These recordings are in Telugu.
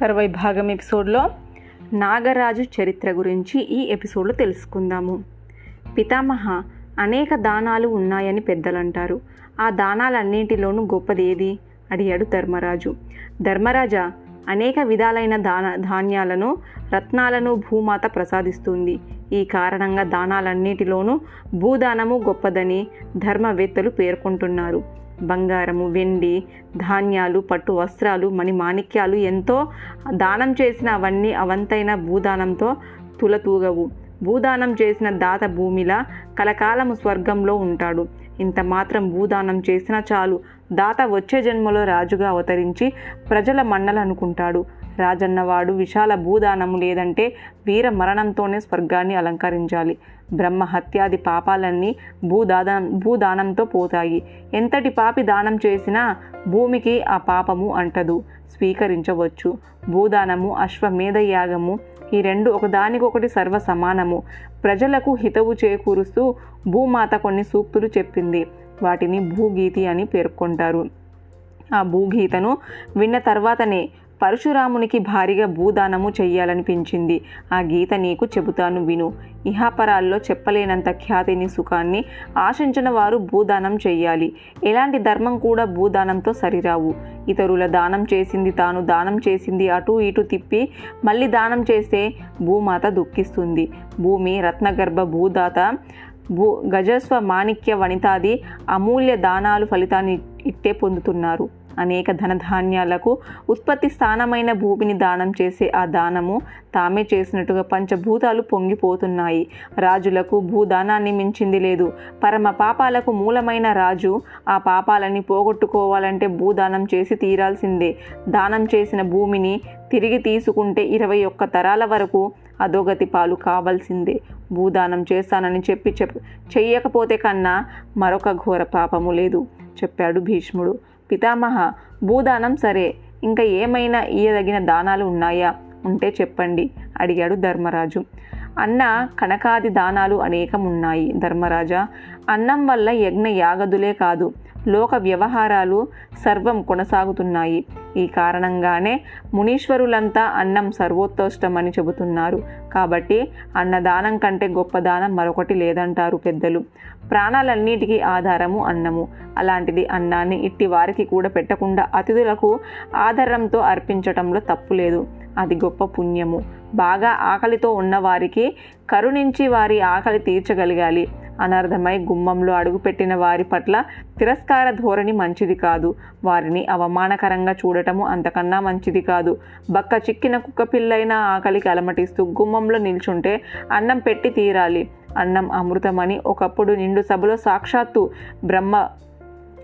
తర్వాయి భాగం ఎపిసోడ్లో నాగరాజు చరిత్ర గురించి ఈ ఎపిసోడ్లో తెలుసుకుందాము. పితామహ అనేక దానాలు ఉన్నాయని పెద్దలంటారు. ఆ దానాలన్నింటిలోనూ గొప్పది ఏది అడిగాడు ధర్మరాజు. ధర్మరాజా అనేక విధాలైన దాన ధాన్యాలను రత్నాలను భూమాత ప్రసాదిస్తుంది. ఈ కారణంగా దానాలన్నిటిలోనూ భూదానము గొప్పదని ధర్మవేత్తలు పేర్కొంటున్నారు. బంగారము వెండి ధాన్యాలు పట్టు వస్త్రాలు మణి మాణిక్యాలు ఎంతో దానం చేసిన అవన్నీ అవంతైన భూదానంతో తులతూగవు. భూదానం చేసిన దాత భూమిలా కలకాలము స్వర్గంలో ఉంటాడు. ఇంత మాత్రం భూదానం చేసినా చాలు. దాత వచ్చే జన్మలో రాజుగా అవతరించి ప్రజల మండలనుకుంటాడు రాజన్నవాడు విశాల భూదానము లేదంటే వీర మరణంతోనే స్వర్గాన్ని అలంకరించాలి. బ్రహ్మ హత్యాది పాపాలన్నీ భూదాదా భూదానంతో పోతాయి. ఎంతటి పాపి దానం చేసినా భూమికి ఆ పాపము అంటదు స్వీకరించవచ్చు. భూదానము అశ్వమేధ యాగము ఈ రెండు ఒకదానికొకటి సర్వ సమానము ప్రజలకు హితవు చేకూరుస్తూ భూమాత కొన్ని సూక్తులు చెప్పింది. వాటిని భూగీతి అని పేర్కొంటారు. ఆ భూగీతను విన్న తర్వాతనే పరశురామునికి భారీగా భూదానము చెయ్యాలనిపించింది. ఆ గీత నీకు చెబుతాను విను. ఇహాపరాల్లో చెప్పలేనంత ఖ్యాతిని సుఖాన్ని ఆశించిన వారు భూదానం చెయ్యాలి. ఎలాంటి ధర్మం కూడా భూదానంతో సరిరావు. ఇతరుల దానం చేసింది తాను దానం చేసింది అటు ఇటు తిప్పి మళ్ళీ దానం చేస్తే భూమాత దుఃఖిస్తుంది. భూమి రత్నగర్భ భూదాత భూ గజస్వ మాణిక్య వనితాది అమూల్య దానాలు ఫలితాన్ని ఇట్టే పొందుతున్నారు. అనేక ధనధాన్యాలకు ఉత్పత్తి స్థానమైన భూమిని దానం చేసే ఆ దానము తామే చేసినట్టుగా పంచభూతాలు పొంగిపోతున్నాయి. రాజులకు భూదానాన్ని మించింది లేదు. పరమ పాపాలకు మూలమైన రాజు ఆ పాపాలని పోగొట్టుకోవాలంటే భూదానం చేసి తీరాల్సిందే. దానం చేసిన భూమిని తిరిగి తీసుకుంటే ఇరవై ఒక్క తరాల వరకు అధోగతి పాలు కావాల్సిందే. భూదానం చేస్తానని చెప్పి చెప్ చెయ్యకపోతే కన్నా మరొక ఘోర పాపము లేదు. చెప్పాడు భీష్ముడు. పితామహ భూదానం సరే ఇంకా ఏమైనా ఇయ్యదగిన దానాలు ఉన్నాయా? ఉంటే చెప్పండి అడిగాడు ధర్మరాజు. అన్న కనకాది దానాలు అనేకం ఉన్నాయి ధర్మరాజా. అన్నం వల్ల యజ్ఞ యాగదులే కాదు లోక వ్యవహారాలు సర్వం కొనసాగుతున్నాయి. ఈ కారణంగానే మునీశ్వరులంతా అన్నం సర్వోత్కృష్టమని చెబుతున్నారు. కాబట్టి అన్నదానం కంటే గొప్ప దానం మరొకటి లేదంటారు పెద్దలు. ప్రాణాలన్నిటికీ ఆధారము అన్నము. అలాంటిది అన్నాన్ని ఇట్టి వారికి కూడా పెట్టకుండా అతిథులకు ఆధారంతో అర్పించటంలో తప్పు లేదు. అది గొప్ప పుణ్యము. బాగా ఆకలితో ఉన్నవారికి కరుణించి వారి ఆకలి తీర్చగలగాలి. అనర్థమై గుమ్మంలో అడుగుపెట్టిన వారి పట్ల తిరస్కార ధోరణి మంచిది కాదు. వారిని అవమానకరంగా చూడటము అంతకన్నా మంచిది కాదు. బక్క చిక్కిన కుక్కపిల్లైన ఆకలికి అలమటిస్తూ గుమ్మంలో నిల్చుంటే అన్నం పెట్టి తీరాలి. అన్నం అమృతమని ఒకప్పుడు నిండు సభలో సాక్షాత్తు బ్రహ్మ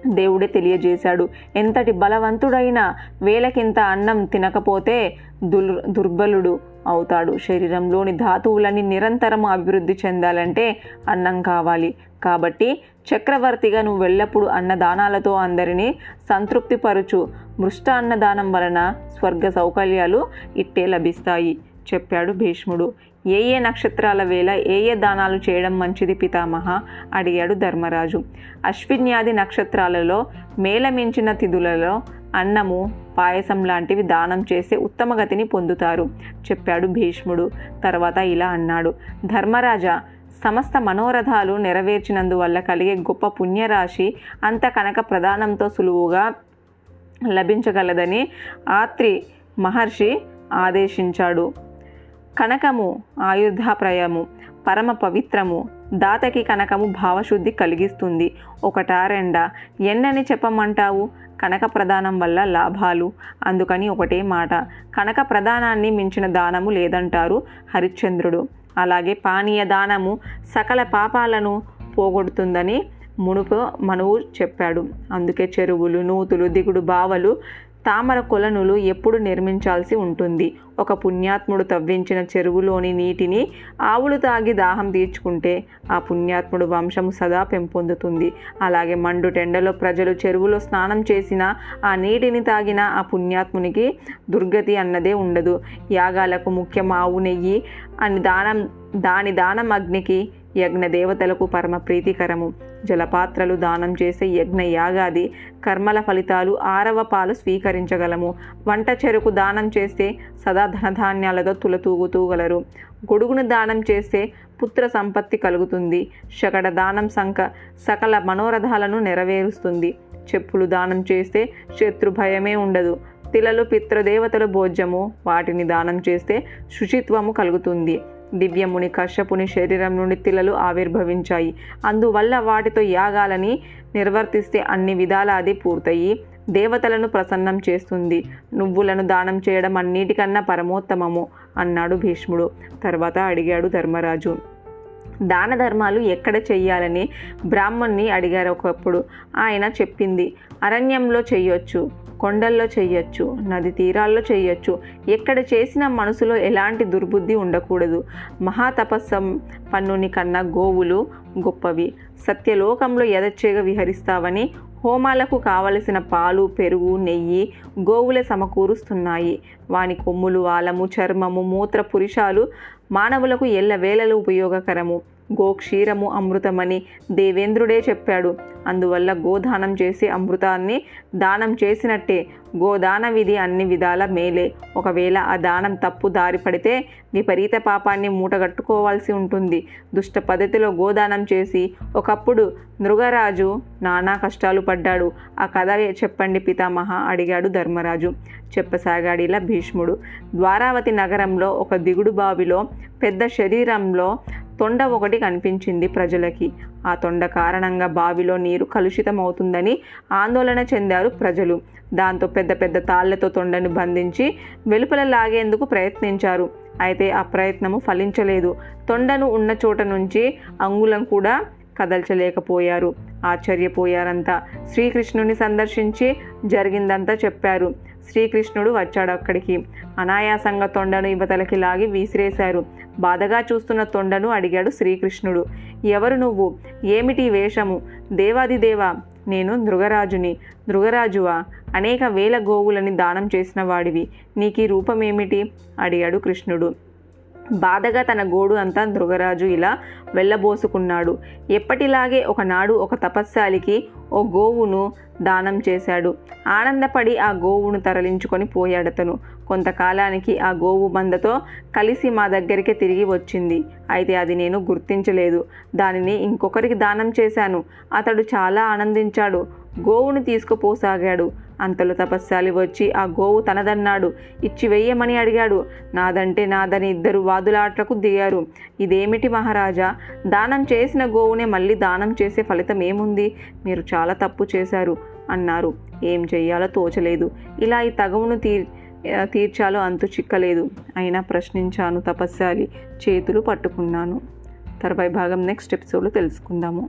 దేవుడే తెలియజేశాడు. ఎంతటి బలవంతుడైనా వేలకింత అన్నం తినకపోతే దుర్ దుర్బలుడు. అవుతాడు. శరీరంలోని ధాతువులని నిరంతరం అభివృద్ధి చెందాలంటే అన్నం కావాలి. కాబట్టి చక్రవర్తిగా నువ్వు వెళ్ళప్పుడు అన్నదానాలతో అందరినీ సంతృప్తిపరచు. మృష్ట అన్నదానం వలన స్వర్గ సౌకర్యాలు ఇట్టే లభిస్తాయి. చెప్పాడు భీష్ముడు. ఏ ఏ నక్షత్రాల వేళ ఏ ఏ దానాలు చేయడం మంచిది పితామహ? అడిగాడు ధర్మరాజు. అశ్విన్యాది నక్షత్రాలలో మేలమించిన తిథులలో అన్నము పాయసం లాంటివి దానం చేసే ఉత్తమగతిని పొందుతారు చెప్పాడు భీష్ముడు. తర్వాత ఇలా అన్నాడు. ధర్మరాజా సమస్త మనోరథాలు నెరవేర్చినందువల్ల కలిగే గొప్ప పుణ్యరాశి అంత కనుక ప్రధానంతో సులువుగా లభించగలదని ఆత్రి మహర్షి ఆదేశించాడు. కనకము ఆయుర్ధాప్రయము పరమ పవిత్రము దాతకి కనకము భావశుద్ధి కలిగిస్తుంది. ఒకటా రెండా? ఎన్నని చెప్పమంటావు? కనక ప్రదానం వల్ల లాభాలు? అందుకని ఒకటే మాట. కనక ప్రదానాన్ని మించిన దానము లేదంటారు హరిశ్చంద్రుడు. అలాగే పానీయ దానము సకల పాపాలను పోగొడుతుందని మునుపు మనువు చెప్పాడు. అందుకే చెరువులు నూతులు దిగుడు బావలు తామర కొలనులు ఎప్పుడు నిర్మించాల్సి ఉంటుంది. ఒక పుణ్యాత్ముడు తవ్వించిన చెరువులోని నీటిని ఆవులు తాగి దాహం తీర్చుకుంటే ఆ పుణ్యాత్ముడు వంశం సదా పెంపొందుతుంది. అలాగే మండు టెండలో ప్రజలు చెరువులో స్నానం చేసిన ఆ నీటిని తాగిన ఆ పుణ్యాత్మునికి దుర్గతి అన్నదే ఉండదు. యాగాలకు ముఖ్యం ఆవు నెయ్యి అని దానం దాని దానం అగ్నికి యజ్ఞదేవతలకు పరమ ప్రీతికరము. జలపాత్రలు దానం చేసే యజ్ఞ యాగాది కర్మల ఫలితాలు ఆరవ పాలు స్వీకరించగలము. వంట చెరుకు దానం చేస్తే సదా ధనధాన్యాలతో తులతూగుతూగలరు గొడుగును దానం చేస్తే పుత్ర సంపత్తి కలుగుతుంది. శకడ దానం సంక సకల మనోరథాలను నెరవేరుస్తుంది. చెప్పులు దానం చేస్తే శత్రు భయమే ఉండదు. తిలలు పితృదేవతల భోజ్యము వాటిని దానం చేస్తే శుచిత్వము కలుగుతుంది. దివ్యముని కశ్యపుని శరీరం నుండి తిలలు ఆవిర్భవించాయి. అందువల్ల వాటితో యాగాలని నిర్వర్తిస్తే అన్ని విధాల అది పూర్తయి దేవతలను ప్రసన్నం చేస్తుంది. నువ్వులను దానం చేయడం అన్నిటికన్నా పరమోత్తమము అన్నాడు భీష్ముడు. తర్వాత అడిగాడు ధర్మరాజు. దాన ధర్మాలు ఎక్కడ చెయ్యాలని బ్రాహ్మణ్ణి అడిగారు ఒకప్పుడు. ఆయన చెప్పింది అరణ్యంలో చెయ్యొచ్చు కొండల్లో చెయ్యొచ్చు నది తీరాల్లో చెయ్యొచ్చు. ఎక్కడ చేసిన మనసులో ఎలాంటి దుర్బుద్ధి ఉండకూడదు. మహాతపస్సం పన్నుని కన్నా గోవులు గొప్పవి. సత్యలోకంలో ఎదచ్చేగా విహరిస్తావని హోమాలకు కావలసిన పాలు పెరుగు నెయ్యి గోవులే సమకూరుస్తున్నాయి. వాని కొమ్ములు వాలము చర్మము మూత్ర పురుషాలు మానవులకు ఎల్లవేళలు ఉపయోగకరము. గోక్షీరము అమృతమని దేవేంద్రుడే చెప్పాడు. అందువల్ల గోదానం చేసి అమృతాన్ని దానం చేసినట్టే గోదాన విధి అన్ని విధాల మేలే. ఒకవేళ ఆ దానం తప్పు దారి పడితే విపరీత పాపాన్ని మూటగట్టుకోవాల్సి ఉంటుంది. దుష్ట పద్ధతిలో గోదానం చేసి ఒకప్పుడు మృగరాజు నానా కష్టాలు పడ్డాడు. ఆ కథ చెప్పండి పితామహ అడిగాడు ధర్మరాజు. చెప్పసాగాడిలా భీష్ముడు. ద్వారావతి నగరంలో ఒక దిగుడు బావిలో పెద్ద శరీరంలో తొండ ఒకటి కనిపించింది ప్రజలకి. ఆ తొండ కారణంగా బావిలో నీరు కలుషితమవుతుందని ఆందోళన చెందారు ప్రజలు. దాంతో పెద్ద పెద్ద తాళ్ళతో తొండను బంధించి వెలుపల లాగేందుకు ప్రయత్నించారు. అయితే ఆ ప్రయత్నము ఫలించలేదు. తొండను ఉన్న చోట నుంచి అంగుళం కూడా కదల్చలేకపోయారు. ఆశ్చర్యపోయారంతా. శ్రీకృష్ణుని సందర్శించి జరిగిందంతా చెప్పారు. శ్రీకృష్ణుడు వచ్చాడు అక్కడికి. అనాయాసంగా తొండను యువతలకి లాగి విసిరేశారు. బాధగా చూస్తున్న తొండను అడిగాడు శ్రీకృష్ణుడు. ఎవరు నువ్వు? ఏమిటి వేషము? దేవాదిదేవా నేను దృగరాజుని దృగరాజువా అనేక వేల గోవులని దానం చేసిన వాడివి. నీకీ రూపమేమిటి? అడిగాడు కృష్ణుడు. బాధగా తన గోడు అంతా దృగరాజు ఇలా వెళ్ళబోసుకున్నాడు. ఎప్పటిలాగే ఒకనాడు ఒక తపస్శాలికి ఓ గోవును దానం చేశాడు. ఆనందపడి ఆ గోవును తరలించుకొని పోయాడతను. కొంతకాలానికి ఆ గోవు మందతో కలిసి మా దగ్గరికి తిరిగి వచ్చింది. అయితే అది నేను గుర్తించలేదు. దానిని ఇంకొకరికి దానం చేశాను. అతడు చాలా ఆనందించాడు. గోవును తీసుకుపోసాగాడు. అంతలో తపస్శాలి వచ్చి ఆ గోవు తనదన్నాడు. ఇచ్చి వెయ్యమని అడిగాడు. నాదంటే నాదని ఇద్దరు వాదులాట్లకు దిగారు. ఇదేమిటి మహారాజా? దానం చేసిన గోవునే మళ్ళీ దానం చేసే ఫలితం ఏముంది? మీరు చాలా తప్పు చేశారు అన్నారు. ఏం చెయ్యాలో తోచలేదు. ఇలా ఈ తగవును తీ తీర్చాలో అంతు చిక్కలేదు. అయినా ప్రశ్నించాను తపస్శాలి. చేతులు పట్టుకున్నాను. తర్వాయి భాగం నెక్స్ట్ ఎపిసోడ్లో తెలుసుకుందాము.